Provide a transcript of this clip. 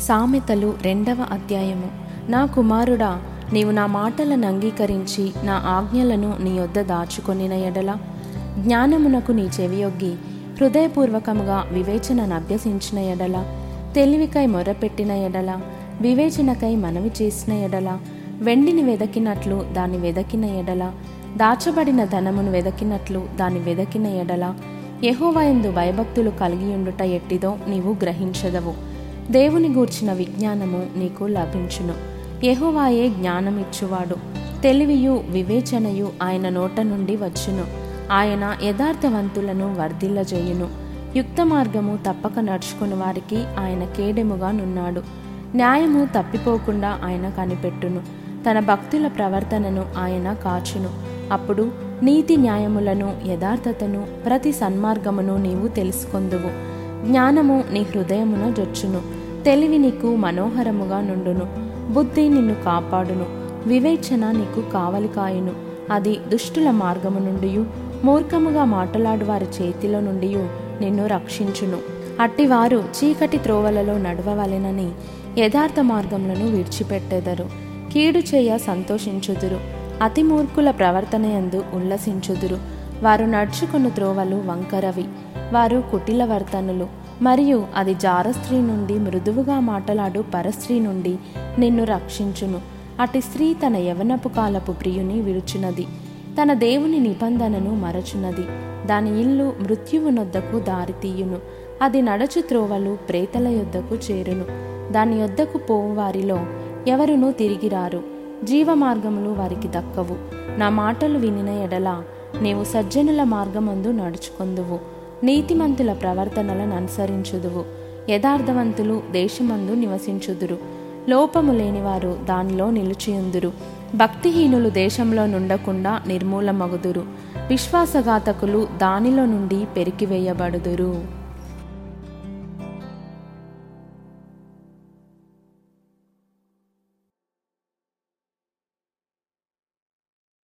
సామెతలు రెండవ అధ్యాయము. నా కుమారుడా నీవు నా మాటలను అంగీకరించి నా ఆజ్ఞలను నీ యొద్ద దాచుకొనిన ఎడల జ్ఞానమునకు నీ చెవియొగ్గి హృదయపూర్వకముగా వివేచనను అభ్యసించిన ఎడల తెలివికై మొరపెట్టిన ఎడల వివేచనకై మనవి చేసిన ఎడల వెండిని వెదకినట్లు దాన్ని వెదకిన ఎడల దాచబడిన ధనమును వెదకినట్లు దాన్ని వెదకిన ఎడల యెహోవాయందు భయభక్తులు కలిగియుండుట ఎట్టిదో నీవు గ్రహించదవు. దేవుని గూర్చిన విజ్ఞానము నీకు లభించును. యహోవాయే జ్ఞానమిచ్చువాడు. తెలివియు వివేచనయు ఆయన నోట నుండి వచ్చును. ఆయన యథార్థవంతులను వర్ధిల్లజేయును. యుక్త మార్గము తప్పక నడుచుకుని వారికి ఆయన కేడెముగా నున్నాడు. న్యాయము తప్పిపోకుండా ఆయన కనిపెట్టును. తన భక్తుల ప్రవర్తనను ఆయన కాచును. అప్పుడు నీతి న్యాయములను యథార్థతను ప్రతి సన్మార్గమును నీవు తెలుసుకొందువు. జ్ఞానము నీ హృదయమున జొచ్చును. తెలివి నీకు మనోహరముగా నుండును. బుద్ధి నిన్ను కాపాడును. వివేచన నీకు కావలి కాయును. అది దుష్టుల మార్గము నుండి మూర్ఖముగా మాట్లాడు వారి చేతిలో నుండి నిన్ను రక్షించును. అట్టివారు చీకటి త్రోవలలో నడవవలెనని యథార్థ మార్గములను విడిచిపెట్టెదరు. కీడు చేయ సంతోషించుదురు. అతి మూర్ఖుల ప్రవర్తనయందు ఉల్లసించుదురు. వారు నడుచుకున్న త్రోవలు వంకరవి. వారు కుటిల వర్తనులు మరియు అది జారస్త్రీ నుండి మృదువుగా మాటలాడు పరస్త్రీ నుండి నిన్ను రక్షించును. అటి స్త్రీ తన యవనపు కాలపు ప్రియుని విరుచున్నది తన దేవుని నిబంధనను మరచునది. దాని ఇల్లు మృత్యువునొద్దకు దారితీయును అది నడచు త్రోవలు ప్రేతల యొద్దకు చేరును. దాని యొద్దకు పోవు వారిలో ఎవరునూ తిరిగిరారు జీవ మార్గములు వారికి దక్కవు. నా మాటలు వినిన ఎడల నీవు సజ్జనుల మార్గమందు నడుచుకొందువు. నీతిమంతుల ప్రవర్తనలను అనుసరించుదువు. యథార్థవంతులు దేశమందు నివసించుదురు. లోపము లేనివారు దానిలో నిలిచియుందురు. భక్తిహీనులు దేశంలో నుండకుండా నిర్మూలమగుదురు. విశ్వాసఘాతకులు దానిలో నుండి పెరికివేయబడుదురు.